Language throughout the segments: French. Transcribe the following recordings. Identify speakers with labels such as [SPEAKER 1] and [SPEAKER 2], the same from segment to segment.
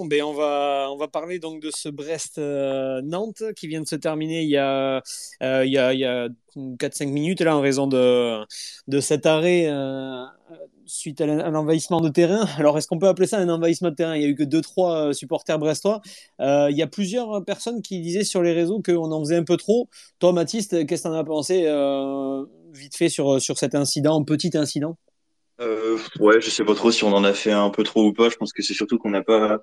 [SPEAKER 1] on va parler donc de ce Brest Nantes qui vient de se terminer il y a y a, il y a 4-5 minutes là en raison de cet arrêt suite à l'envahissement de terrain. Alors, est-ce qu'on peut appeler ça un envahissement de terrain? Il y a eu que 2-3 supporters brestois. il y a plusieurs personnes qui disaient sur les réseaux qu'on en faisait un peu trop. Toi, Mathis, qu'est-ce que tu en as pensé vite fait sur, sur cet incident, petit incident?
[SPEAKER 2] Euh, ouais, je sais pas trop si on en a fait un peu trop ou pas. Je pense que c'est surtout qu'on n'a pas.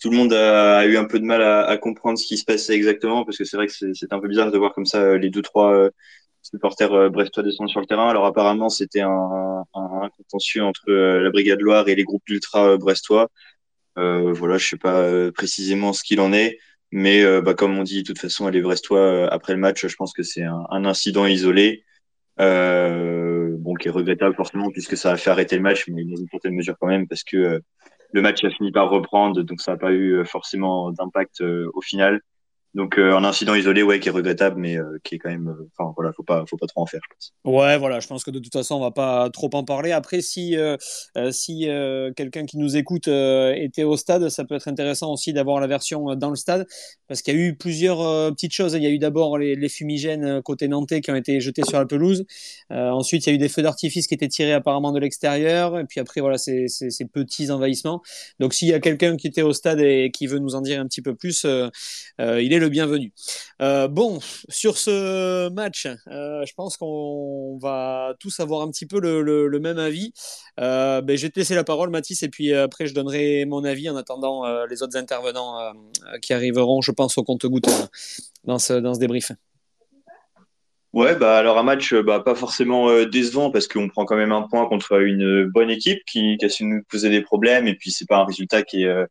[SPEAKER 2] Tout le monde a, eu un peu de mal à, comprendre ce qui se passait exactement, parce que c'est vrai que c'est un peu bizarre de voir comme ça euh, les deux trois euh, supporters euh, brestois descendre sur le terrain. Alors apparemment, c'était un, contentieux entre la Brigade Loire et les groupes ultra brestois. Euh, voilà, je sais pas précisément ce qu'il en est, mais bah, comme on dit, de toute façon, les Brestois après le match, je pense que c'est un, incident isolé. Euh, bon, qui est regrettable forcément puisque ça a fait arrêter le match, mais dans une certaine mesure quand même parce que euh, le match a fini par reprendre, donc ça n'a pas eu euh, forcément d'impact au final. Donc un incident isolé, ouais, qui est regrettable, mais qui est quand même, enfin voilà, faut pas, faut pas trop en faire, je pense.
[SPEAKER 1] Ouais, voilà, je pense que de toute façon, on va pas trop en parler. Après, si si quelqu'un qui nous écoute était au stade, ça peut être intéressant aussi d'avoir la version dans le stade, parce qu'il y a eu plusieurs euh, petites choses. Il y a eu d'abord les, fumigènes euh, côté nantais qui ont été jetés sur la pelouse. Euh, ensuite, il y a eu des feux d'artifice qui étaient tirés apparemment de l'extérieur. Et puis après, voilà, ces, ces, petits envahissements. Donc, s'il y a quelqu'un qui était au stade et qui veut nous en dire un petit peu plus, euh, euh il est le bienvenu. bon, sur ce match, je pense qu'on va tous avoir un petit peu le, le, le même avis. Ben, je vais te laisser la parole, Mathis, et puis après, je donnerai mon avis en attendant les autres intervenants qui arriveront. Je pense, au compte-goutte euh, dans ce, dans ce débrief.
[SPEAKER 2] Ouais, bah alors un match bah, pas forcément euh, décevant parce qu'on prend quand même un point contre une bonne équipe qui, qui a su nous poser des problèmes et puis c'est pas un résultat qui est, euh,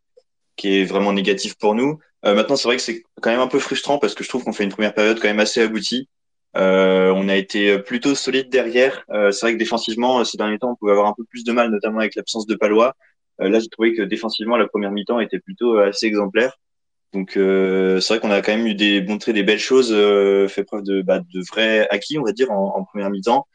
[SPEAKER 2] qui est vraiment négatif pour nous. Maintenant, c'est vrai que c'est quand même un peu frustrant parce que je trouve qu'on fait une première période quand même assez aboutie. on a été plutôt solide derrière. c'est vrai que défensivement, ces derniers temps, on pouvait avoir un peu plus de mal, notamment avec l'absence de Palois. là, j'ai trouvé que défensivement, la première mi-temps était plutôt assez exemplaire. Donc euh, c'est vrai qu'on a quand même eu des montré des belles choses, euh, fait preuve de, bah, de vrais acquis, on va dire, en, première mi-temps.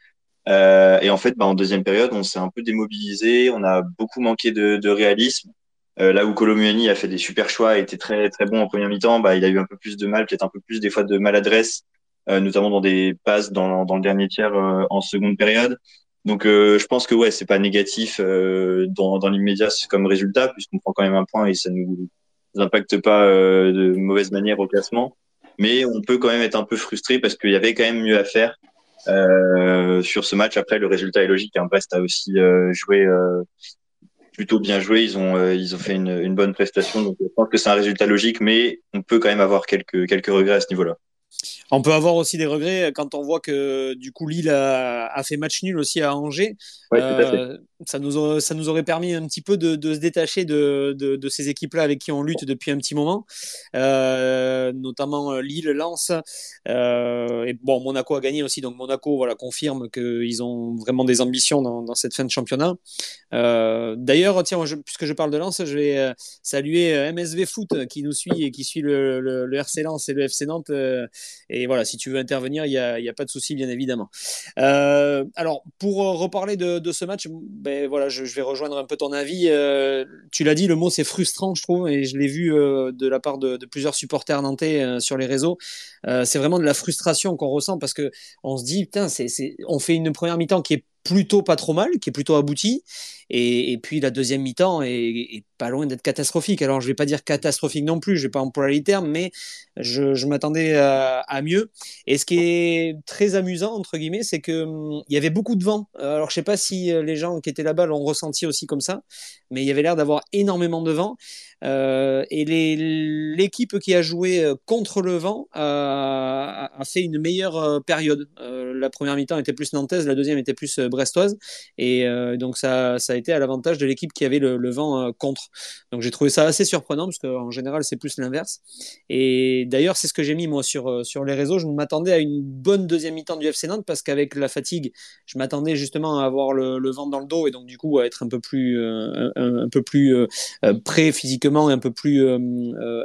[SPEAKER 2] Euh, et en fait, bah, en deuxième période, on s'est un peu démobilisé, on a beaucoup manqué de, de réalisme. Euh, là où Colomuani a fait des super choix, était très très bon en première mi-temps, bah, il a eu un peu plus de mal, peut-être un peu plus des fois de maladresse, euh, notamment dans des passes dans, dans le dernier tiers en seconde période. Donc je pense que ouais, c'est pas négatif dans, dans l'immédiat comme résultat puisqu'on prend quand même un point et ça nous n'impacte pas euh, de mauvaise manière au classement. Mais on peut quand même être un peu frustré parce qu'il y avait quand même mieux à faire euh, sur ce match. Après, le résultat est logique. Hein. Brest a aussi euh, joué plutôt bien joué. Ils ont, ils ont fait une, une, bonne prestation. Donc, je pense que c'est un résultat logique, mais on peut quand même avoir quelques, quelques regrets à ce niveau-là.
[SPEAKER 1] On peut avoir aussi des regrets quand on voit que du coup Lille a, a fait match nul aussi à Angers.
[SPEAKER 2] Euh,
[SPEAKER 1] ça, nous ça nous aurait permis un petit peu de, de se détacher de, de, ces équipes-là avec qui on lutte depuis un petit moment, euh, notamment euh, Lille, Lens. Euh, et bon, Monaco a gagné aussi, donc Monaco voilà, confirme qu'ils ont vraiment des ambitions dans, cette fin de championnat. D'ailleurs, tiens, puisque je parle de Lens, je vais saluer MSV Foot qui nous suit et qui suit le, RC Lens et le FC Nantes. et voilà, si tu veux intervenir, il n'y a, a, pas de souci, bien évidemment. alors, pour reparler de de ce match, ben voilà, je, vais rejoindre un peu ton avis. Euh, tu l'as dit, le mot c'est frustrant, je trouve, et je l'ai vu euh, de la part de, plusieurs supporters nantais euh, sur les réseaux. c'est vraiment de la frustration qu'on ressent parce que on se dit, putain, on fait une première mi-temps qui est plutôt pas trop mal, qui est plutôt abouti. Et, puis la deuxième mi-temps est, pas loin d'être catastrophique. Alors je vais pas dire catastrophique non plus, je vais pas employer les termes, mais je, m'attendais à, mieux. Et ce qui est très amusant entre guillemets, c'est que hum, il y avait beaucoup de vent. Alors je sais pas si euh, les gens qui étaient là-bas l'ont ressenti aussi comme ça, mais il y avait l'air d'avoir énormément de vent. Euh, et l'équipe qui a joué euh, contre le vent a fait une meilleure période. la première mi-temps était plus nantaise, la deuxième était plus brestoise, et donc ça, ça a été à l'avantage de l'équipe qui avait le, vent euh, contre. Donc j'ai trouvé ça assez surprenant parce qu'en général c'est plus l'inverse. Et d'ailleurs c'est ce que j'ai mis moi sur, euh, sur les réseaux. Je m'attendais à une bonne deuxième mi-temps du FC Nantes parce qu'avec la fatigue, je m'attendais justement à avoir le, vent dans le dos et donc du coup à être un peu plus, euh, un, peu plus prêt physiquement et un peu plus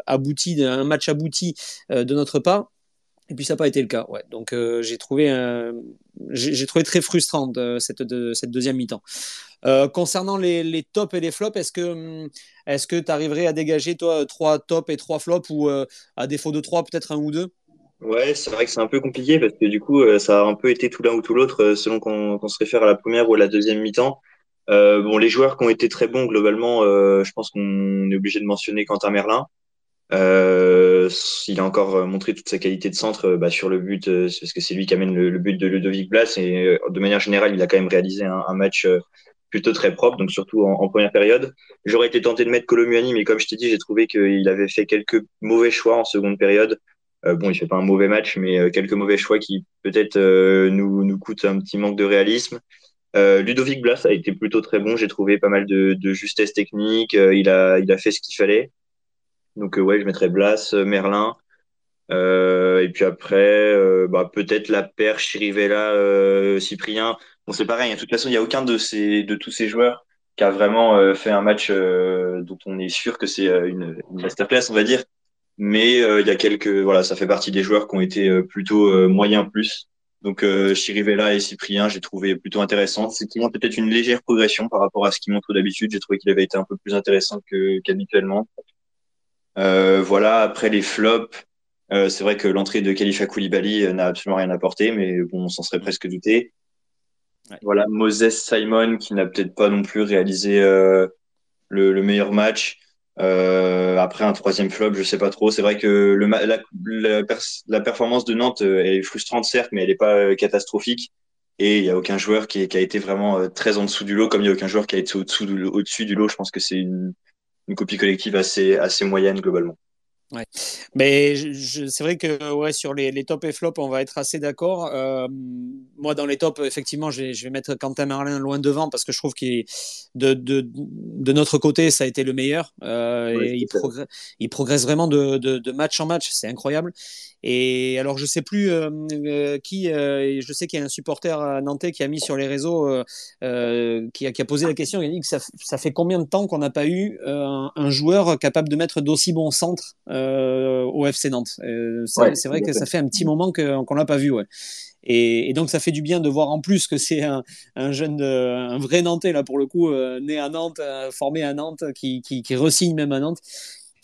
[SPEAKER 1] abouti, un match abouti de notre part. Et puis ça n'a pas été le cas. Ouais. Donc j'ai trouvé, j'ai trouvé très frustrant cette, de, cette deuxième mi-temps. concernant les, tops et les flops, est-ce que que tu arriverais à dégager toi trois tops et trois flops ou à défaut de trois peut-être un ou deux?
[SPEAKER 2] Ouais, c'est vrai que c'est un peu compliqué parce que du coup ça a un peu été tout l'un ou tout l'autre selon qu'on se réfère à la première ou à la deuxième mi-temps. Euh, bon, les joueurs qui ont été très bons globalement, euh, je pense qu'on est obligé de mentionner Quentin Merlin. Euh, il a encore montré toute sa qualité de centre bah, sur le but, parce que c'est lui qui amène le, but de Ludovic Blas et de manière générale, il a quand même réalisé un, match plutôt très propre, donc surtout en, première période. J'aurais été tenté de mettre Colomuani, mais comme je t'ai dit, j'ai trouvé qu'il avait fait quelques mauvais choix en seconde période. bon, il fait pas un mauvais match, mais quelques mauvais choix qui peut-être nous, nous coûtent un petit manque de réalisme. Euh, Ludovic Blas a été plutôt très bon. J'ai trouvé pas mal de, justesse technique. Euh, il, a, il a fait ce qu'il fallait. Donc, euh, ouais, je mettrais Blas, Merlin. et puis après, bah, peut-être la perche, Chirivella, Cyprien. Bon, c'est pareil. Hein. De toute façon, il n'y a aucun de, ces, de tous ces joueurs qui a vraiment fait un match dont on est sûr que c'est une, une masterclass, on va dire. Mais il y a quelques, voilà, ça fait partie des joueurs qui ont été plutôt moyens plus. Donc euh, Chirivella et Cyprien, j'ai trouvé plutôt intéressant. C'est peut-être une légère progression par rapport à ce qu'il montre d'habitude. J'ai trouvé qu'il avait été un peu plus intéressant qu'habituellement. Euh, voilà, après les flops, euh, c'est vrai que l'entrée de Khalifa Koulibaly euh, n'a absolument rien apporté, mais bon, on s'en serait presque douté. Voilà, Moses Simon qui n'a peut-être pas non plus réalisé euh, le, le, meilleur match. Euh, après un troisième flop, je sais pas trop. C'est vrai que le, la, la, performance de Nantes est frustrante certes, mais elle n'est pas catastrophique. Et il y a aucun joueur qui, qui, a été vraiment très en dessous du lot, comme il y a aucun joueur qui a été au-dessous du, au du lot. Je pense que c'est une, une copie collective assez assez moyenne globalement.
[SPEAKER 1] Ouais. Mais c'est vrai que ouais, sur les, les top et flop, on va être assez d'accord. Euh, moi, dans les tops, effectivement, je vais, je vais mettre Quentin Merlin loin devant parce que je trouve qu'il de, de, de notre côté, ça a été le meilleur. Euh, et il, progresse, il, progresse vraiment de, de, match en match, c'est incroyable. Et alors, je sais plus euh, qui, je sais qu'il y a un supporter nantais qui a mis sur les réseaux, qui a, qui, a, posé la question, il a dit que ça, ça fait combien de temps qu'on n'a pas eu un, un, joueur capable de mettre d'aussi bons centres au FC Nantes C'est vrai que ça fait un petit moment qu'on l'a pas vu. Ouais. Et, et, donc ça fait du bien de voir en plus que c'est un, un, jeune, un vrai Nantais là pour le coup, né à Nantes, formé à Nantes, qui, qui, qui resigne même à Nantes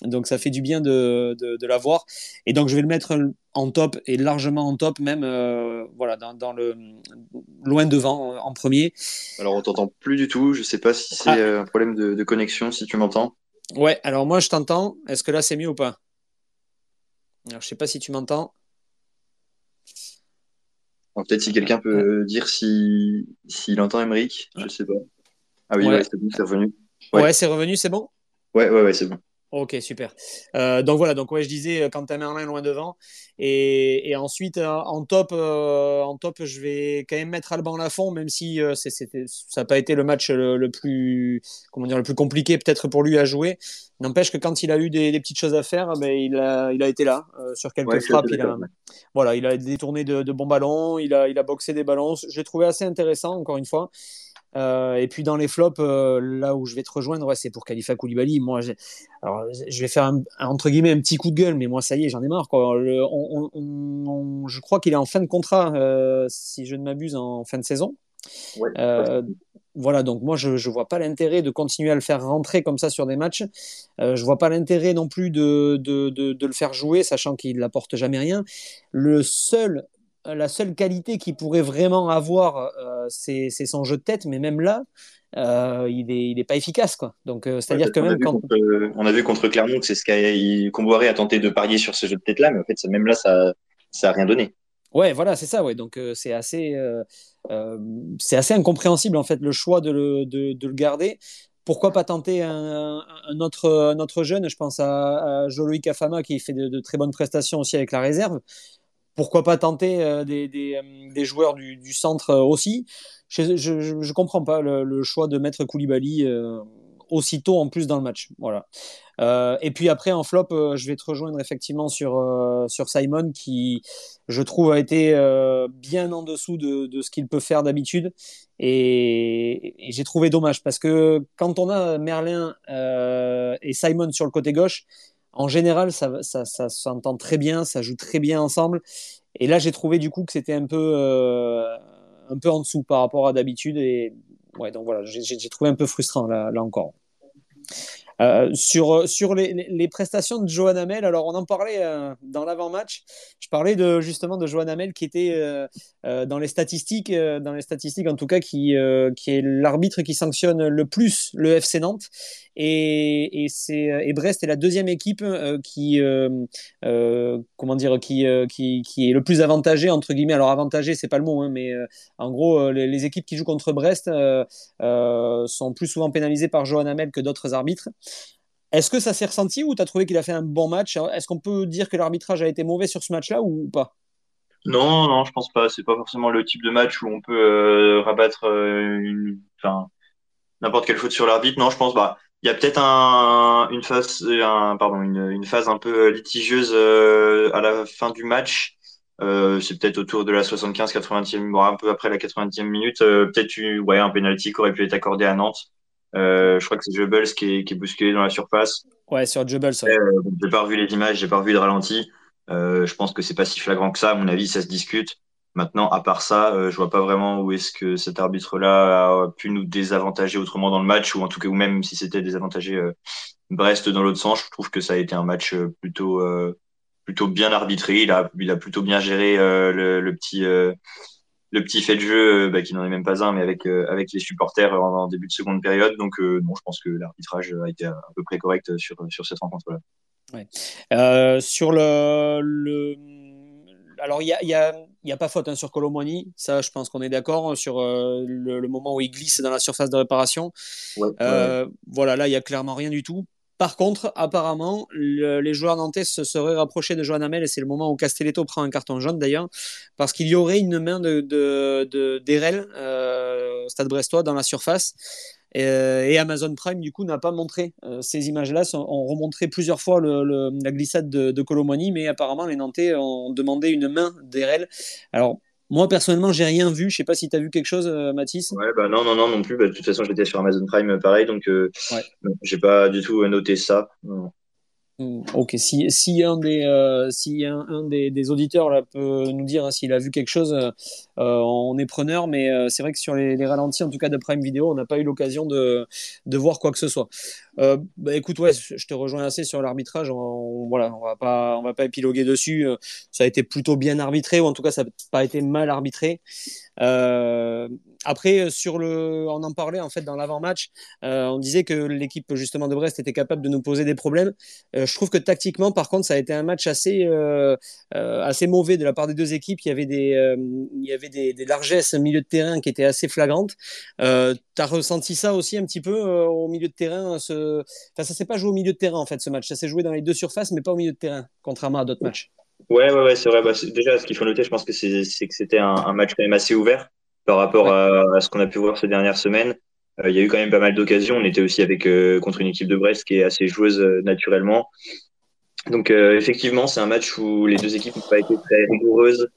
[SPEAKER 1] donc ça fait du bien de, de, de l'avoir. Et donc je vais le mettre en top et largement en top, même euh, voilà, dans, dans, le loin devant en premier.
[SPEAKER 2] Alors on t'entend plus du tout. Je sais pas si c'est ah. euh, un problème de, de, connexion, si tu m'entends.
[SPEAKER 1] Ouais, alors moi je t'entends. Est-ce que là c'est mieux ou pas? Alors je sais pas si tu m'entends.
[SPEAKER 2] Peut-être si quelqu'un peut dire s'il si, entend Emeric, je sais pas. Ah oui, ouais. c'est bon, c'est revenu.
[SPEAKER 1] Ouais, ouais c'est revenu, c'est bon?
[SPEAKER 2] Ouais, ouais, ouais, c'est bon.
[SPEAKER 1] Ok, super. Euh, donc voilà, donc ouais, je disais euh, Quentin Merlin loin devant. Et, et ensuite, euh, en top, euh, en top, je vais quand même mettre Alban Lafont, même si euh, ça n'a pas été le match le, le, plus, comment dire, le plus compliqué peut-être pour lui à jouer. N'empêche que quand il a eu des, des petites choses à faire, ben, il, a, il a été là sur quelques ouais, frappes. Il a, voilà, il a détourné de, de bons ballons, il a, il a boxé des ballons. J'ai trouvé assez intéressant, encore une fois. Euh, et puis dans les flops, euh, là où je vais te rejoindre, ouais, c'est pour Khalifa Koulibaly. Moi, alors, je vais faire un, entre guillemets un petit coup de gueule, mais moi, ça y est, j'en ai marre. Quoi. Le, on, on, on, je crois qu'il est en fin de contrat, euh, si je ne m'abuse, en fin de saison. Ouais, voilà, donc moi, je ne vois pas l'intérêt de continuer à le faire rentrer comme ça sur des matchs. Je vois pas l'intérêt non plus de, de, de, de, le faire jouer, sachant qu'il n'apporte jamais rien. Le seul la seule qualité qu'il pourrait vraiment avoir, euh, c'est son jeu de tête, mais même là, euh, il n'est il est pas efficace. Quoi. Donc, euh, c'est-à-dire que même quand.
[SPEAKER 2] Contre, on a vu contre Clermont que c'est ce qu'Omboiré a tenté de parier sur ce jeu de tête-là, mais en fait, même là, ça n'a rien donné.
[SPEAKER 1] Ouais, voilà, c'est ça. Ouais. Donc, c'est assez, c'est assez incompréhensible, en fait, le choix de le, de, de le garder pourquoi pas tenter un, un, autre, un, autre, jeune Je pense à, à Joloï Kafama qui fait de, de, très bonnes prestations aussi avec la réserve pourquoi pas tenter euh, des, euh, des, joueurs du, centre euh, aussi Je ne comprends pas le, choix de mettre Koulibaly aussitôt en plus dans le match. Voilà. Et puis après, en flop, je vais te rejoindre effectivement sur, sur Simon qui, je trouve, a été bien en dessous de, de ce qu'il peut faire d'habitude. Et j'ai trouvé dommage parce que quand on a Merlin et Simon sur le côté gauche, en général, ça, s'entend très bien, ça joue très bien ensemble. Et là, j'ai trouvé du coup que c'était un peu, un peu en dessous par rapport à d'habitude. Et ouais, donc voilà, j'ai trouvé un peu frustrant là encore. Euh, sur sur les, prestations de Johan Hamel, alors on en parlait euh, dans l'avant-match. Je parlais de justement de Johan Hamel qui était euh, dans les statistiques, dans les statistiques en tout cas, qui qui est l'arbitre qui sanctionne le plus le FC Nantes. Et, et et Brest est la deuxième équipe qui comment dire qui, qui est le plus avantagée entre guillemets. Alors avantagée, c'est pas le mot, hein, mais en gros les, les, équipes qui jouent contre Brest sont plus souvent pénalisées par Johan Hamel que d'autres arbitres. Est-ce que ça s'est ressenti ou tu as trouvé qu'il a fait un bon match? Est-ce qu'on peut dire que l'arbitrage a été mauvais sur ce match-là ou pas?
[SPEAKER 2] Non, non, je pense pas. C'est pas forcément le type de match où on peut euh, rabattre euh, n'importe quelle faute sur l'arbitre. Non, je pense bah il y a peut-être un, une phase, un, peu litigieuse euh, à la fin du match. c'est peut-être autour de la 75-80e, bon, un peu après la 90e minute. peut-être ouais, un penalty qui aurait pu être accordé à Nantes. Euh, je crois que c'est Jubbles qui est, qui est bousculé dans la surface.
[SPEAKER 1] Ouais, sur Jubbles. Ouais.
[SPEAKER 2] Euh, j'ai pas revu les images, j'ai pas revu de ralenti. Euh, je pense que c'est pas si flagrant que ça. À mon avis, ça se discute. Maintenant, à part ça, euh, je vois pas vraiment où est-ce que cet arbitre-là a pu nous désavantager autrement dans le match, ou en tout cas, ou même si c'était désavantager euh, Brest dans l'autre sens. Je trouve que ça a été un match euh, plutôt plutôt bien arbitré. Il a, il a plutôt bien géré le, le, petit le petit fait de jeu, euh, bah, qui n'en est même pas un, mais avec, euh, avec les supporters en, début de seconde période. Donc, euh, non, je pense que l'arbitrage a été à, peu près correct sur, sur cette rencontre-là.
[SPEAKER 1] Ouais. sur le, le, alors il y a, y, a, y a, pas faute hein, sur Colomoni, ça je pense qu'on est d'accord sur le, le, moment où il glisse dans la surface de réparation. Ouais, voilà, là il y a clairement rien du tout. Par contre, apparemment, les joueurs nantais se seraient rapprochés de Joan Amel et c'est le moment où Castelletto prend un carton jaune d'ailleurs, parce qu'il y aurait une main de, de, de euh, Stade Brestois, dans la surface. Et, Amazon Prime, du coup, n'a pas montré euh, ces images-là. On remontré plusieurs fois la glissade de, de mais apparemment, les Nantais ont demandé une main d'Erel. Alors, moi, personnellement, j'ai rien vu. Je sais pas si tu as vu quelque chose, euh, Mathis.
[SPEAKER 2] Ouais, bah non, non, non, non plus. Bah, de toute façon, j'étais sur Amazon Prime, euh, pareil, donc euh, ouais. j'ai pas du tout noté ça.
[SPEAKER 1] Ok, si, si un, des, euh, si un, des, auditeurs là, peut nous dire hein, s'il a vu quelque chose, euh, on est preneur, mais euh, c'est vrai que sur les, ralentis, en tout cas de Prime Vidéo, on n'a pas eu l'occasion de, de voir quoi que ce soit. Euh, bah, écoute, ouais, je te rejoins assez sur l'arbitrage. On, voilà, on pas, on va pas épiloguer dessus. Ça a été plutôt bien arbitré, ou en tout cas, ça n'a pas été mal arbitré. Euh, après, sur le, on en parlait en fait dans l'avant-match. Euh, on disait que l'équipe justement de Brest était capable de nous poser des problèmes. Euh, je trouve que tactiquement, par contre, ça a été un match assez, euh, euh assez mauvais de la part des deux équipes. Il y avait des, euh, il y avait des, largesses au milieu de terrain qui étaient assez flagrantes. Euh, T'as ressenti ça aussi un petit peu au milieu de terrain ce... Enfin, ça s'est pas joué au milieu de terrain en fait ce match. Ça s'est joué dans les deux surfaces, mais pas au milieu de terrain, contrairement à d'autres matchs.
[SPEAKER 2] Ouais, ouais, ouais, c'est vrai. Bah, déjà, ce qu'il faut noter, je pense que c'est que c'était un match quand même assez ouvert par rapport à, ce qu'on a pu voir ces dernières semaines. Euh, il y a eu quand même pas mal d'occasions. On était aussi avec euh, contre une équipe de Brest qui est assez joueuse euh, naturellement. Donc effectivement, c'est un match où les deux équipes n'ont pas été très rigoureuses,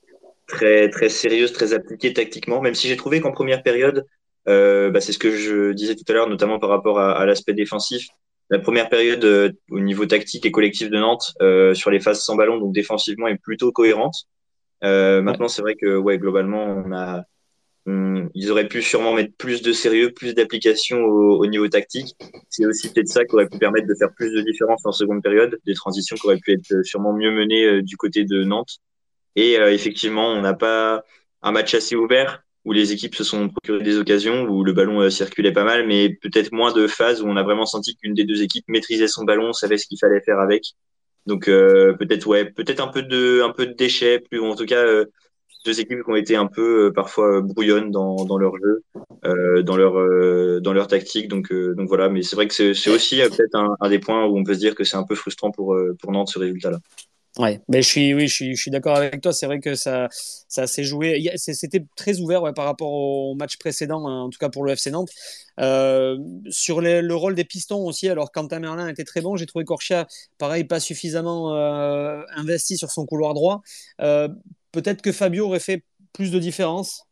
[SPEAKER 2] très très sérieuses, très appliquées tactiquement. Même si j'ai trouvé qu'en première période, bah, c'est ce que je disais tout à l'heure, notamment par rapport à, à l'aspect défensif. La première période au niveau tactique et collectif de Nantes sur les phases sans ballon, donc défensivement, est plutôt cohérente. maintenant, c'est vrai que ouais, globalement, on a ils auraient pu sûrement mettre plus de sérieux, plus d'application au, niveau tactique. C'est aussi peut-être ça qui aurait pu permettre de faire plus de différence en seconde période, des transitions qui auraient pu être sûrement mieux menées euh, du côté de Nantes. Et euh, effectivement, on n'a pas un match assez ouvert où les équipes se sont procurées des occasions, où le ballon euh, circulait pas mal, mais peut-être moins de phases où on a vraiment senti qu'une des deux équipes maîtrisait son ballon, savait ce qu'il fallait faire avec. Donc peut-être ouais, peut-être un peu de un peu de déchets, plus en tout cas deux équipes qui ont été un peu euh, parfois brouillonnes dans, dans leur jeu, euh, dans leur euh, dans leur tactique. Donc donc voilà, mais c'est vrai que c'est aussi peut-être un, des points où on peut se dire que c'est un peu frustrant pour pour Nantes ce résultat-là.
[SPEAKER 1] Ouais, mais je suis, oui, je suis, je suis d'accord avec toi. C'est vrai que ça, ça s'est joué. C'était très ouvert par rapport au match précédent, hein, en tout cas pour le FC Nantes. Euh, sur le rôle des pistons aussi, alors Quentin Merlin était très bon. J'ai trouvé Corchia, pareil, pas suffisamment euh, investi sur son couloir droit. Euh, Peut-être que Fabio aurait fait plus de différence.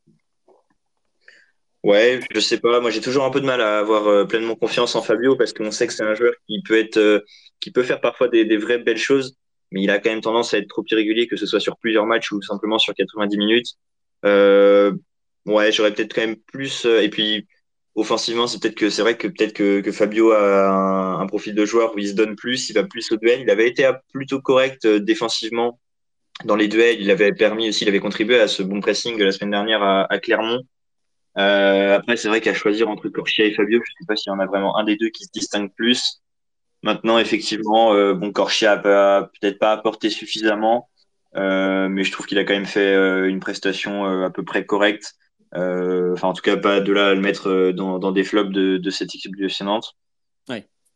[SPEAKER 2] Ouais, je sais pas. Moi, j'ai toujours un peu de mal à avoir euh, pleinement confiance en Fabio parce qu'on sait que c'est un joueur qui peut être, euh, qui peut faire parfois des, vraies belles choses, mais il a quand même tendance à être trop irrégulier, que ce soit sur plusieurs matchs ou simplement sur 90 minutes. Euh, ouais, j'aurais peut-être quand même plus. et puis, offensivement, c'est peut-être que c'est vrai que peut-être que, Fabio a un, un, profil de joueur où il se donne plus, il va plus au duel. Il avait été plutôt correct défensivement dans les duels. Il avait permis aussi, il avait contribué à ce bon pressing de la semaine dernière à, Clermont. Euh, après, c'est vrai qu'à choisir entre Corchia et Fabio, je sais pas s'il y en a vraiment un des deux qui se distingue plus. Maintenant, effectivement, euh, bon, Corchia a peut-être pas apporté suffisamment, euh, mais je trouve qu'il a quand même fait euh, une prestation à peu près correcte. Enfin, en tout cas, pas de là à le mettre dans, des flops de, de cette équipe FC Nantes.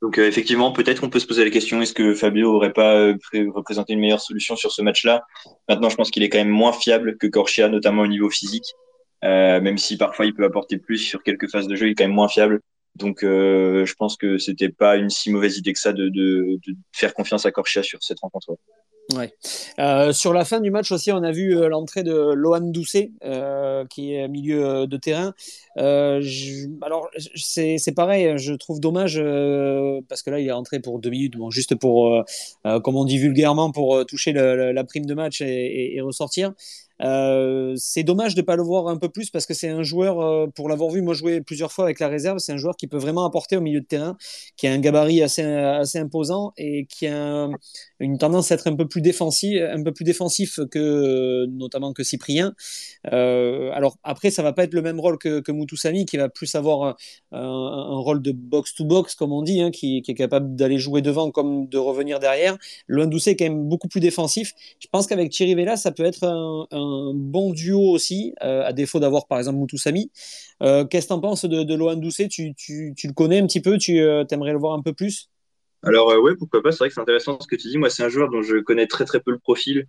[SPEAKER 2] Donc euh, effectivement, peut-être qu'on peut se poser la question est-ce que Fabio aurait pas euh, représenté une meilleure solution sur ce match-là? Maintenant, je pense qu'il est quand même moins fiable que Corchia, notamment au niveau physique. Euh, même si parfois il peut apporter plus sur quelques phases de jeu, il est quand même moins fiable. Donc je pense que c'était pas une si mauvaise idée que ça de, faire confiance à Corchia sur cette rencontre.
[SPEAKER 1] Ouais. Euh, sur la fin du match aussi, on a vu euh, l'entrée de Lohan Doucet, euh, qui est milieu de terrain. Alors, c'est pareil, je trouve dommage, parce que là, il est entré pour deux minutes, juste pour, comme on dit vulgairement, pour toucher la prime de match et, ressortir. C'est dommage de ne pas le voir un peu plus parce que c'est un joueur, pour l'avoir vu moi jouer plusieurs fois avec la réserve, c'est un joueur qui peut vraiment apporter au milieu de terrain, qui a un gabarit assez, assez imposant et qui a une tendance à être un peu plus défensif, un peu plus défensif que notamment que Cyprien. Euh, alors après, ça va pas être le même rôle que, que qui va plus avoir un, rôle de box to box comme on dit, hein, qui, est capable d'aller jouer devant comme de revenir derrière. Doucet est quand même beaucoup plus défensif. Je pense qu'avec Thierry Vela, ça peut être un, bon duo aussi, euh, à défaut d'avoir par exemple Moutoussami. Euh, Qu'est-ce que tu en penses de, de Doucet tu, tu, tu, le connais un petit peu? Tu euh, aimerais le voir un peu plus?
[SPEAKER 2] Alors, euh, ouais, pourquoi pas C'est vrai que c'est intéressant ce que tu dis. Moi, c'est un joueur dont je connais très très peu le profil,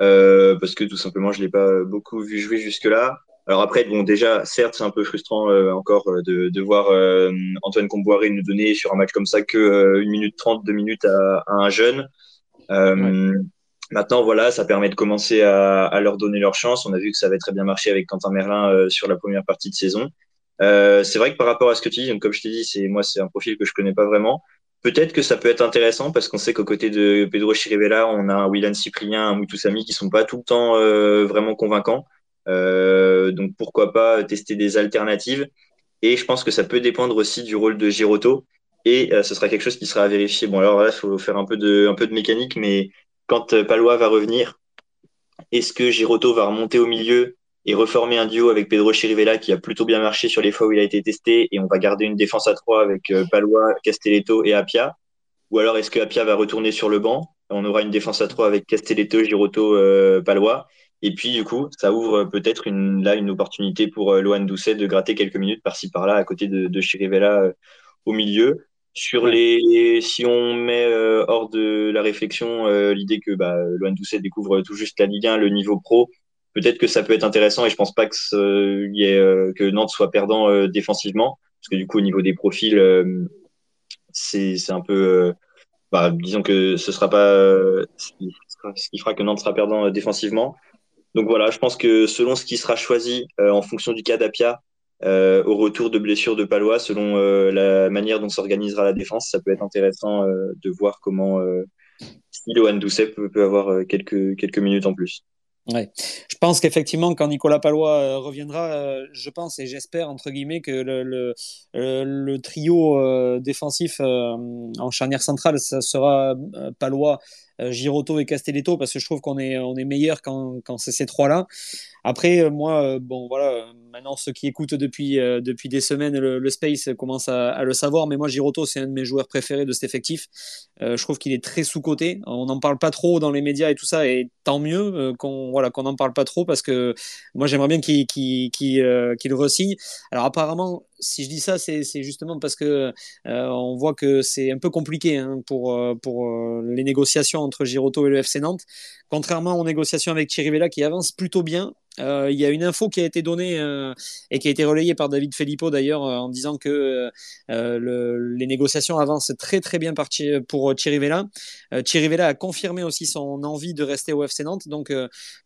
[SPEAKER 2] euh, parce que tout simplement, je ne l'ai pas beaucoup vu jouer jusque-là. Alors après, bon, déjà, certes, c'est un peu frustrant euh, encore de, de voir euh, Antoine Comboiré nous donner sur un match comme ça que euh, 1 minute 30, 2 minutes à, à un jeune. Ouais. Maintenant, voilà, ça permet de commencer à, à, leur donner leur chance. On a vu que ça avait très bien marché avec Quentin Merlin sur la première partie de saison. C'est vrai que par rapport à ce que tu dis, donc comme je t'ai dit, c'est moi c'est un profil que je connais pas vraiment. Peut-être que ça peut être intéressant parce qu'on sait qu'aux côtés de Pedro Chirivella, on a un Willan Cyprien, un Moutoussami qui sont pas tout le temps euh, vraiment convaincants. Euh, donc pourquoi pas tester des alternatives. Et je pense que ça peut dépendre aussi du rôle de Giroto. Et euh, ce sera quelque chose qui sera à vérifier. Bon alors là, il faut faire un peu de un peu de mécanique, mais quand Palois va revenir, est-ce que Giroto va remonter au milieu et reformer un duo avec Pedro Chirivella qui a plutôt bien marché sur les fois où il a été testé et on va garder une défense à trois avec euh, Palois, Castelletto et Apia Ou alors est-ce que Apia va retourner sur le banc? On aura une défense à trois avec Castelletto, Giroto, euh, Palois. Et puis, du coup, ça ouvre peut-être une, là une opportunité pour euh, Lohan Doucet de gratter quelques minutes par-ci par-là à côté de, de Chirivella euh, au milieu. Sur les, si on met euh, hors de la réflexion euh, l'idée que bah, Loan Doucet découvre tout juste la Ligue 1, le niveau pro, peut-être que ça peut être intéressant et je pense pas que, ce, y ait, euh, que Nantes soit perdant euh, défensivement, parce que du coup au niveau des profils, euh, c'est un peu, bah, disons que ce sera pas ce qui, ce qui fera que Nantes sera perdant défensivement. Donc voilà, je pense que selon ce qui sera choisi en fonction du cas d'Apia, euh, au retour de blessure de Palois, selon euh, la manière dont s'organisera la défense, ça peut être intéressant euh, de voir comment si Lohan Doucet peut, peut, avoir quelques, quelques minutes en plus.
[SPEAKER 1] Ouais. Je pense qu'effectivement, quand Nicolas Palois euh, reviendra, euh, je pense et j'espère, entre guillemets, que le, le trio euh, défensif en charnière centrale, ça sera Palois, Giroto et Castelletto, parce que je trouve qu'on est, on est meilleur quand, quand c'est ces trois-là. Après, moi, bon, voilà, maintenant, ceux qui écoutent depuis, depuis des semaines le, Space commencent à, le savoir, mais moi, Giroto, c'est un de mes joueurs préférés de cet effectif. je trouve qu'il est très sous-coté. On n'en parle pas trop dans les médias et tout ça, et tant mieux qu'on voilà, qu'on n'en parle pas trop parce que moi j'aimerais bien qu'il qu qu euh, re-signe. Alors apparemment, si je dis ça, c'est justement parce que euh, on voit que c'est un peu compliqué hein, pour, euh, pour euh, les négociations entre Giroto et le FC Nantes. Contrairement aux négociations avec Thierry Vella qui avancent plutôt bien, euh, il y a une info qui a été donnée euh, et qui a été relayée par David Filippo d'ailleurs euh, en disant que le, les négociations avancent très très bien pour Thierry Vella. Thierry Vella a confirmé aussi son envie de rester au FC Nantes, donc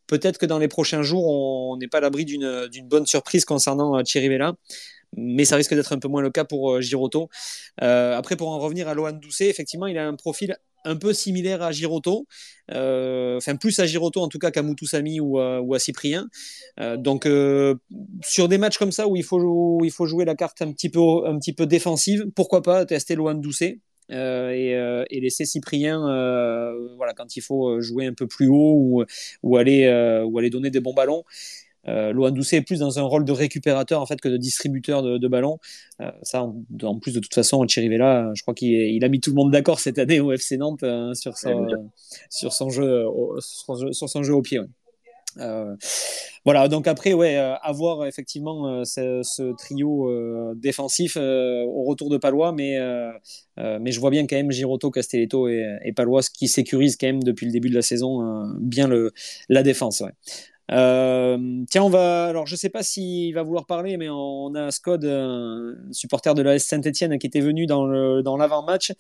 [SPEAKER 1] peut-être que dans les prochains jours on n'est pas à l'abri d'une bonne surprise concernant Thierry Vella mais ça risque d'être un peu moins le cas pour Giroto. Après, pour en revenir à Lohan Doucet, effectivement, il a un profil un peu similaire à Giroto, enfin plus à Giroto en tout cas qu'à Moutoussami ou à, Cyprien. donc sur des matchs comme ça où il faut, jouer la carte un petit peu, un défensive, pourquoi pas tester Loan Doucet euh, et, et, laisser Cyprien, voilà, quand il faut jouer un peu plus haut ou aller, ou aller donner des bons ballons. Euh, Doucet est plus dans un rôle de récupérateur en fait que de distributeur de, de ballons. Euh, ça, en, plus de toute façon, Chirivella, je crois qu'il a mis tout le monde d'accord cette année au FC Nantes euh, sur, son, sur, son jeu, sur, son jeu au pied. Euh, voilà, donc après, ouais, avoir effectivement ce, ce, trio défensif au retour de Palois, mais, mais je vois bien quand même Giroto, Castelletto et, et Palois qui sécurisent quand même depuis le début de la saison bien le, la défense. Ouais. Euh, tiens, on va. Alors, je sais pas s'il va vouloir parler, mais on a Scott, un supporter de la Saint-Etienne, qui était venu dans, l'avant-match,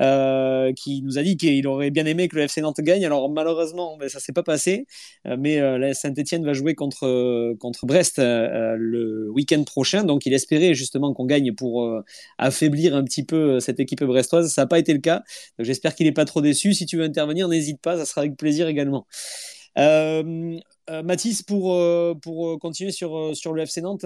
[SPEAKER 1] euh, qui nous a dit qu'il aurait bien aimé que le FC Nantes gagne. Alors, malheureusement, ben, ça s'est pas passé. Euh, mais la Saint-Etienne va jouer contre, contre Brest le week-end prochain. Donc, il espérait justement qu'on gagne pour affaiblir un petit peu cette équipe brestoise. Ça n'a pas été le cas. J'espère qu'il n'est pas trop déçu. Si tu veux intervenir, n'hésite pas, ça sera avec plaisir également. Euh, euh, Mathis, pour, euh, pour continuer sur, sur le FC Nantes,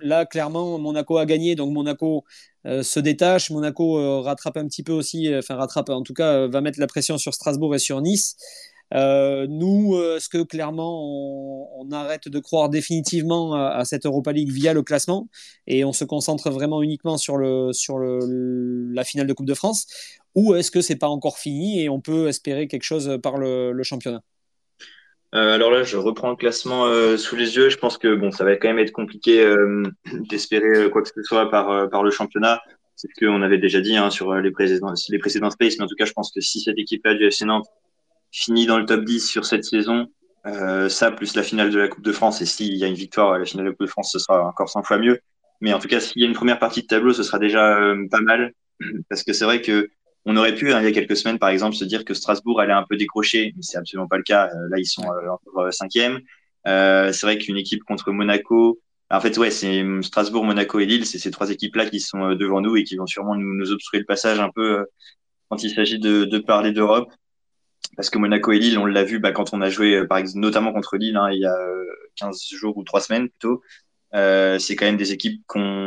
[SPEAKER 1] là, clairement, Monaco a gagné, donc Monaco se détache. Monaco rattrape un petit peu aussi, enfin rattrape, en tout cas, va mettre la pression sur Strasbourg et sur Nice. nous, est-ce que clairement on, arrête de croire définitivement à, cette Europa League via le classement et on se concentre vraiment uniquement sur, le, sur la finale de Coupe de France? Ou est-ce que c'est pas encore fini et on peut espérer quelque chose par le championnat?
[SPEAKER 2] Euh, alors là, je reprends le classement euh, sous les yeux. Je pense que bon, ça va quand même être compliqué euh, d'espérer quoi que ce soit par par le championnat. C'est ce qu'on avait déjà dit hein, sur les précédents les précédents space, mais en tout cas, je pense que si cette équipe-là du FC Nantes finit dans le top 10 sur cette saison, ça plus la finale de la Coupe de France, et s'il y a une victoire à la finale de la Coupe de France, ce sera encore 100 fois mieux. Mais en tout cas, s'il y a une première partie de tableau, ce sera déjà pas mal, parce que c'est vrai que on aurait pu, hein, il y a quelques semaines, par exemple, se dire que Strasbourg allait un peu décrocher, mais c'est absolument pas le cas. Euh, là, ils sont euh, encore euh, cinquième. Euh, c'est vrai qu'une équipe contre Monaco, en fait, ouais, c'est Strasbourg, Monaco et Lille, c'est ces trois équipes-là qui sont devant nous et qui vont sûrement nous, nous obstruer le passage un peu quand il s'agit de, de, parler d'Europe. Parce que Monaco et Lille, on l'a vu bah, quand on a joué, par exemple, notamment contre Lille, hein, il y a 15 jours ou 3 semaines plutôt. Euh, c'est quand même des équipes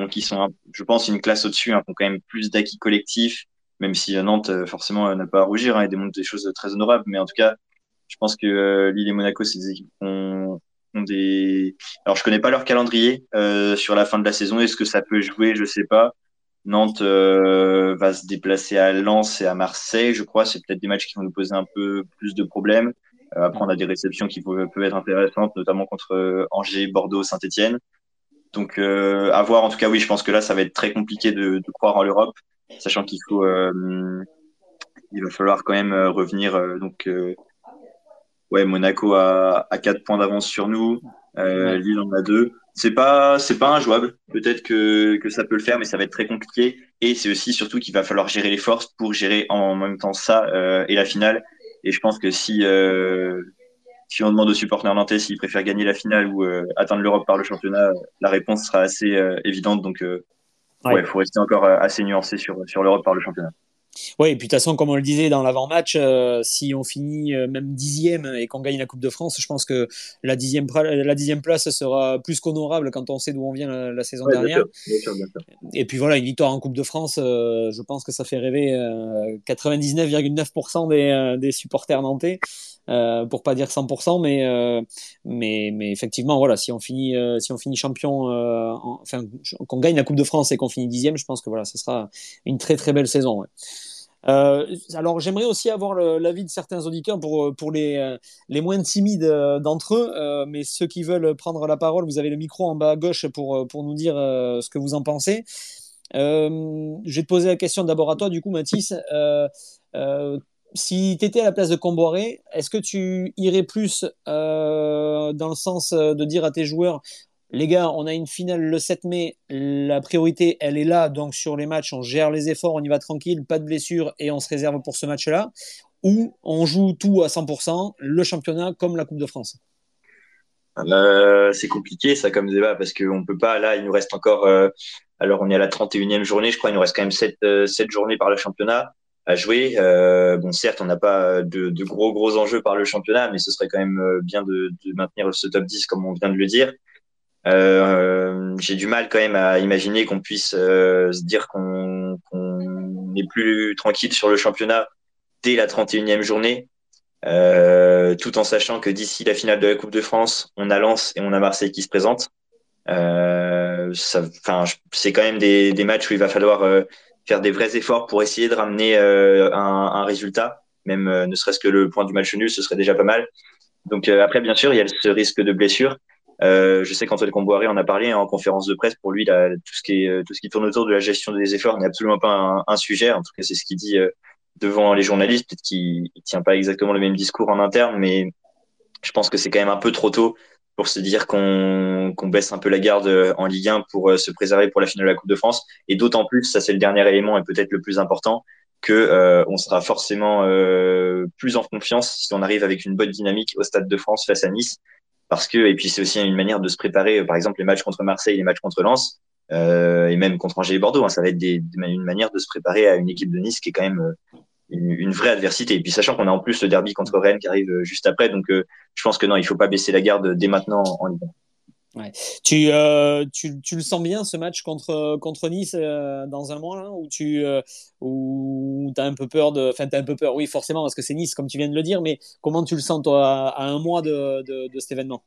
[SPEAKER 2] qui sont, je pense, une classe au-dessus, hein, qui ont quand même plus d'acquis collectifs, même si euh, Nantes euh, forcément n'a pas à rougir hein, et démontre des choses très honorables. Mais en tout cas, je pense que euh, Lille et Monaco, c'est des équipes qui ont, des. Alors je connais pas leur calendrier sur la fin de la saison. Est-ce que ça peut jouer? Je sais pas. Nantes va se déplacer à Lens et à Marseille, je crois. C'est peut-être des matchs qui vont nous poser un peu plus de problèmes. après, on a des réceptions qui peuvent, être intéressantes, notamment contre Angers, Bordeaux, Saint-Etienne. Donc, à voir. En tout cas, oui, je pense que là, ça va être très compliqué de, de croire en l'Europe sachant qu'il faut, euh, il va falloir quand même euh, revenir. Euh, donc, ouais, Monaco a, a 4 points d'avance sur nous, Lille en a 2 c'est pas c'est pas injouable. Peut-être que, que ça peut le faire, mais ça va être très compliqué. Et c'est aussi surtout qu'il va falloir gérer les forces pour gérer en même temps ça et la finale. Et je pense que si si on demande aux supporters nantais s'ils préfèrent gagner la finale ou atteindre l'Europe par le championnat, la réponse sera assez évidente. Donc ouais, il faut rester encore euh, assez nuancé sur, sur l'Europe par le championnat.
[SPEAKER 1] Oui, et puis de toute façon, comme on le disait dans l'avant-match, euh, si on finit euh, même dixième et qu'on gagne la Coupe de France, je pense que la dixième, la dixième place sera plus qu'honorable quand on sait d'où on vient la, saison dernière. Bien sûr, bien sûr, Et puis voilà, une victoire en Coupe de France, je pense que ça fait rêver 99,9% des, des supporters nantais. Euh, pour pas dire 100%, mais, euh, mais, mais effectivement, voilà, si on finit, euh, si on finit champion, enfin, qu'on gagne la Coupe de France et qu'on finit dixième, je pense que voilà, ce sera une très très belle saison. alors j'aimerais aussi avoir l'avis de certains auditeurs pour, pour les, les moins timides d'entre eux, mais ceux qui veulent prendre la parole, vous avez le micro en bas à gauche pour, pour nous dire ce que vous en pensez. je vais te poser la question d'abord à toi, du coup, Mathis si tu étais à la place de Comboiré, est-ce que tu irais plus euh, dans le sens euh, de dire à tes joueurs, les gars, on a une finale le 7 mai, la priorité, elle est là, donc sur les matchs, on gère les efforts, on y va tranquille, pas de blessures et on se réserve pour ce match-là, ou on joue tout à 100%, le championnat comme la Coupe de France?
[SPEAKER 2] Euh, C'est compliqué ça comme débat parce qu'on peut pas, là, il nous reste encore, alors on est à la 31e journée, je crois, il nous reste quand même 7, 7 journées par le championnat. Jouer. bon, certes, on n'a pas de, gros gros enjeux par le championnat, mais ce serait quand même bien de, maintenir ce top 10 comme on vient de le dire. Euh, j'ai du mal quand même à imaginer qu'on puisse euh, se dire qu'on qu est plus tranquille sur le championnat dès la 31e journée, euh, tout en sachant que d'ici la finale de la Coupe de France, on a Lens et on a Marseille qui se présentent. Euh, c'est quand même des, matchs où il va falloir euh, faire des vrais efforts pour essayer de ramener un, un, résultat, même ne serait-ce que le point du match nul, ce serait déjà pas mal. Donc après, bien sûr, il y a ce risque de blessure. Euh, je sais qu'Antoine Comboiré en a parlé en conférence de presse. Pour lui, tout ce qui euh, tourne autour de la gestion des efforts n'est absolument pas un, sujet. En tout cas, c'est ce qu'il dit euh, devant les journalistes. Peut-être qu'il tient pas exactement le même discours en interne, mais je pense que c'est quand même un peu trop tôt pour se dire qu'on baisse un peu la garde en Ligue 1 pour se préserver pour la finale de la Coupe de France. Et d'autant plus, ça c'est le dernier élément et peut-être le plus important, que euh, on sera forcément euh, plus en confiance si on arrive avec une bonne dynamique au Stade de France face à Nice parce que et puis c'est aussi une manière de se préparer euh, par exemple les matchs contre Marseille les matchs contre Lens euh, et même contre Angers et Bordeaux hein, ça va être des, une manière de se préparer à une équipe de Nice qui est quand même euh, une, une vraie adversité et puis sachant qu'on a en plus le derby contre Rennes qui arrive euh, juste après donc je pense que non il faut pas baisser la garde dès maintenant en, Ligue 1
[SPEAKER 1] Ouais. Tu, euh, tu, tu, le sens bien ce match contre, contre Nice euh, dans un mois là, où tu euh, où as un peu peur de. Enfin, tu un peu peur, oui, forcément, parce que c'est Nice, comme tu viens de le dire, mais comment tu le sens toi à, un mois de, de, de, cet événement?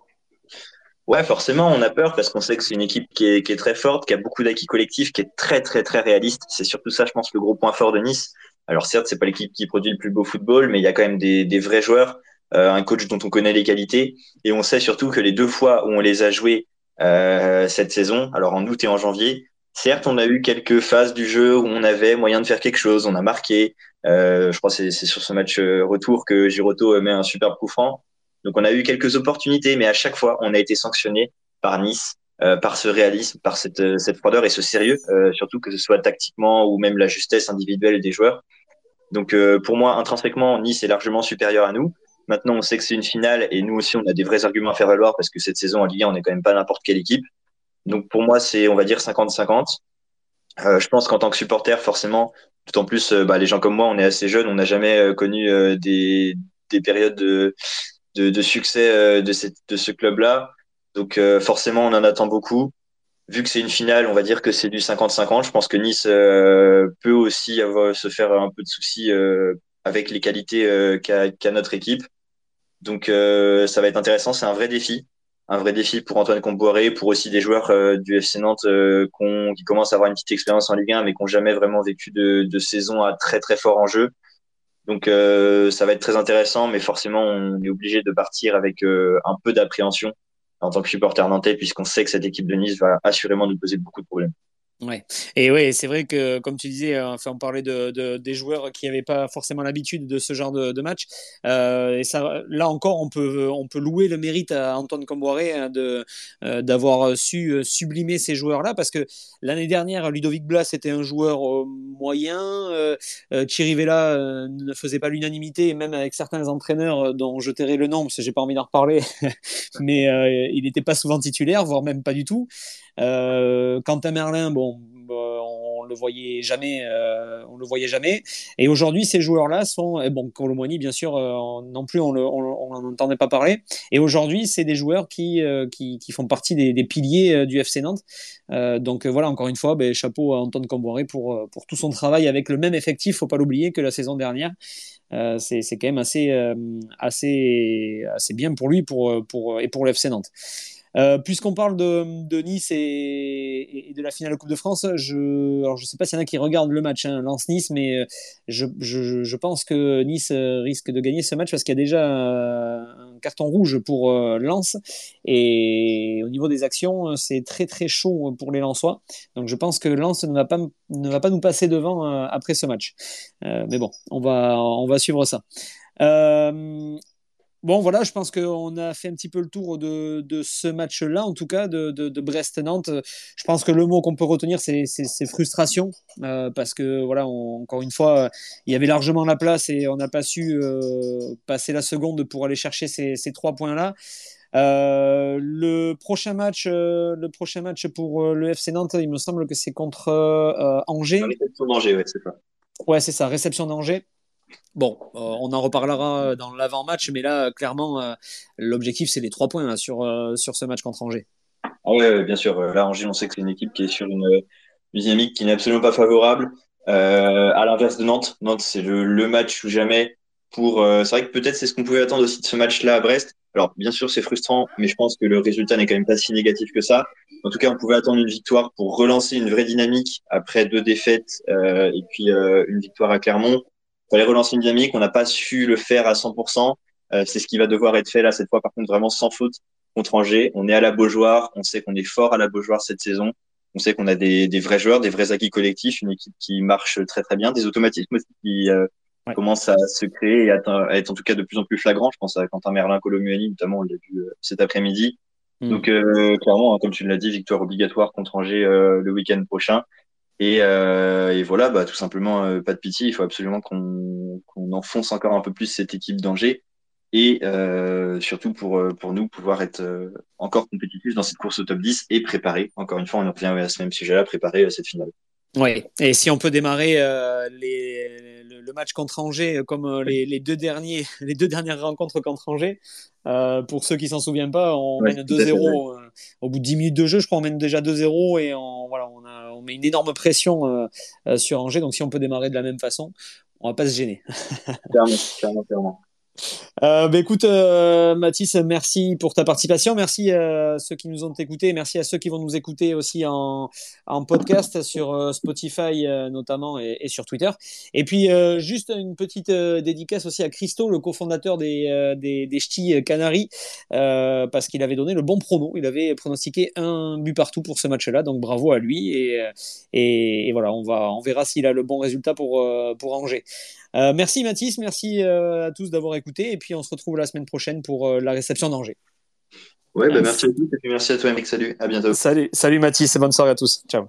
[SPEAKER 2] Ouais, forcément, on a peur parce qu'on sait que c'est une équipe qui est, qui est très forte, qui a beaucoup d'acquis collectifs, qui est très, très, très réaliste. C'est surtout ça, je pense, le gros point fort de Nice. Alors, certes, c'est pas l'équipe qui produit le plus beau football, mais il y a quand même des, vrais joueurs. Euh, un coach dont on connaît les qualités. Et on sait surtout que les deux fois où on les a joués euh, cette saison, alors en août et en janvier, certes, on a eu quelques phases du jeu où on avait moyen de faire quelque chose, on a marqué. Euh, je crois que c'est sur ce match retour que Giroto met un super coup franc. Donc on a eu quelques opportunités, mais à chaque fois, on a été sanctionné par Nice, euh, par ce réalisme, par cette, cette froideur et ce sérieux, euh, surtout que ce soit tactiquement ou même la justesse individuelle des joueurs. Donc pour moi, intrinsèquement, Nice est largement supérieur à nous. Maintenant, on sait que c'est une finale et nous aussi, on a des vrais arguments à faire valoir parce que cette saison en Ligue 1, on n'est quand même pas n'importe quelle équipe. Donc pour moi, c'est, on va dire, 50-50. Euh, je pense qu'en tant que supporter, forcément, d'autant plus, euh, bah, les gens comme moi, on est assez jeunes, on n'a jamais euh, connu euh, des, des périodes de, de, de succès de, de ce club-là. Donc forcément, on en attend beaucoup. Vu que c'est une finale, on va dire que c'est du 50-50. Je pense que Nice peut aussi avoir, se faire un peu de soucis avec les qualités qu'a qu notre équipe. Donc euh, ça va être intéressant, c'est un vrai défi, un vrai défi pour Antoine Comboiré, pour aussi des joueurs euh, du FC Nantes euh, qui commencent à avoir une petite expérience en Ligue 1, mais qui n'ont jamais vraiment vécu de, de, saison à très très fort en jeu. Donc ça va être très intéressant, mais forcément on est obligé de partir avec un peu d'appréhension en tant que supporter nantais, puisqu'on sait que cette équipe de Nice va assurément nous poser beaucoup de problèmes.
[SPEAKER 1] Ouais. Et oui, c'est vrai que, comme tu disais, euh, on parlait de, de des joueurs qui n'avaient pas forcément l'habitude de ce genre de, match. Euh, et ça, là encore, on peut, on peut louer le mérite à Antoine Comboiré hein, euh, d'avoir su sublimer ces joueurs-là, parce que l'année dernière, Ludovic Blas était un joueur moyen. Euh, Chirivella ne faisait pas l'unanimité, même avec certains entraîneurs dont je tairai le nom, parce que j'ai pas envie d'en reparler, mais il n'était pas souvent titulaire, voire même pas du tout. Euh, Quentin Merlin, bon, bah, on le voyait jamais, euh, on le voyait jamais. Et aujourd'hui, ces joueurs-là sont, et bon, Colomoni, bien sûr, euh, non plus, on n'en entendait pas parler. Et aujourd'hui, c'est des joueurs qui, euh, qui, font partie des, piliers euh, du FC Nantes. donc voilà, encore une fois, ben, chapeau à Antoine Camboiré pour, pour tout son travail avec le même effectif. Faut pas l'oublier que la saison dernière. c'est quand même assez, assez, assez bien pour lui pour, pour, et pour le FC Nantes. Euh, puisqu'on parle de, Nice et, de la finale de Coupe de France, je ne sais pas s'il y en a qui regardent le match hein, Lens-Nice, mais euh, je, pense que Nice euh, risque de gagner ce match parce qu'il y a déjà un carton rouge pour Lens et au niveau des actions, c'est très très chaud pour les Lensois. Donc je pense que Lens ne va pas, ne va pas nous passer devant après ce match. mais bon, on va, on va suivre ça. Bon, voilà, je pense qu'on a fait un petit peu le tour de, de ce match-là, en tout cas, de, de, de Brest-Nantes. Je pense que le mot qu'on peut retenir, c'est frustration, euh, parce que, voilà, encore une fois, il y avait largement la place et on n'a pas su euh, passer la seconde pour aller chercher ces, ces trois points-là. Euh, le prochain match, euh, le prochain match pour euh, le FC Nantes, il me semble que c'est contre Angers.
[SPEAKER 2] Angers, ouais, c'est ça.
[SPEAKER 1] Ouais, c'est ça, réception d'Angers. Bon, on en reparlera dans l'avant-match, mais là, clairement, l'objectif, c'est les trois points sur, ce match contre Angers.
[SPEAKER 2] Ah ouais, bien sûr. Là, Angers, on sait que c'est une équipe qui est sur une, dynamique qui n'est absolument pas favorable. à l'inverse de Nantes, Nantes, c'est le, match ou jamais pour. c'est vrai que peut-être c'est ce qu'on pouvait attendre aussi de ce match-là à Brest. Alors, bien sûr, c'est frustrant, mais je pense que le résultat n'est quand même pas si négatif que ça. En tout cas, on pouvait attendre une victoire pour relancer une vraie dynamique après deux défaites euh, et puis euh, une victoire à Clermont. Il fallait relancer une dynamique. On n'a pas su le faire à 100%. Euh, c'est ce qui va devoir être fait là cette fois, par contre, vraiment sans faute contre Angers. On est à la Beaujoire. On sait qu'on est fort à la Beaujoire cette saison. On sait qu'on a des, des, vrais joueurs, des vrais acquis collectifs, une équipe qui marche très très bien, des automatismes aussi qui euh, commence à se créer et à, être en tout cas de plus en plus flagrant. Je pense à Quentin Merlin Colomuani, notamment, on l'a vu euh, cet après-midi. Mm. Donc euh, clairement, hein, comme tu l'as dit, victoire obligatoire contre Angers euh, le week-end prochain. Et, et, voilà, bah, tout simplement, pas de pitié. Il faut absolument qu'on enfonce encore un peu plus cette équipe d'Angers et surtout pour, pour nous pouvoir être encore compétitifs dans cette course au top 10 et préparer, encore une fois, on revient à ce même sujet-là, préparer cette finale.
[SPEAKER 1] Oui, et si on peut démarrer les, le, match contre Angers, euh, comme euh, les, deux derniers, les deux dernières rencontres contre Angers. Euh, pour ceux qui s'en souviennent pas, on mène 2-0 au bout de 10 minutes de jeu. Je crois on mène déjà 2-0 et on, voilà, on, a, met une énorme pression sur Angers. Donc si on peut démarrer de la même façon, on va pas se gêner.
[SPEAKER 2] clairement, clairement, clairement.
[SPEAKER 1] Euh, bah, écoute, euh, Mathis, merci pour ta participation. Merci à ceux qui nous ont écoutés. Merci à ceux qui vont nous écouter aussi en, podcast sur euh, Spotify euh, notamment et, sur Twitter. Et puis, euh, juste une petite dédicace aussi à Christo, le cofondateur des, des, Ch'tis Canaries, parce qu'il avait donné le bon prono. Il avait pronostiqué un but partout pour ce match-là. Donc, bravo à lui. Et, et, et, voilà, on, va, on verra s'il a le bon résultat pour, pour Angers. Euh, merci Mathis, merci euh, à tous d'avoir écouté et puis on se retrouve la semaine prochaine pour euh, la réception d'Angers.
[SPEAKER 2] Ouais, bah merci à tous et merci à toi Eric, salut, à bientôt.
[SPEAKER 1] Salut, salut Mathis et bonne soirée à tous. Ciao.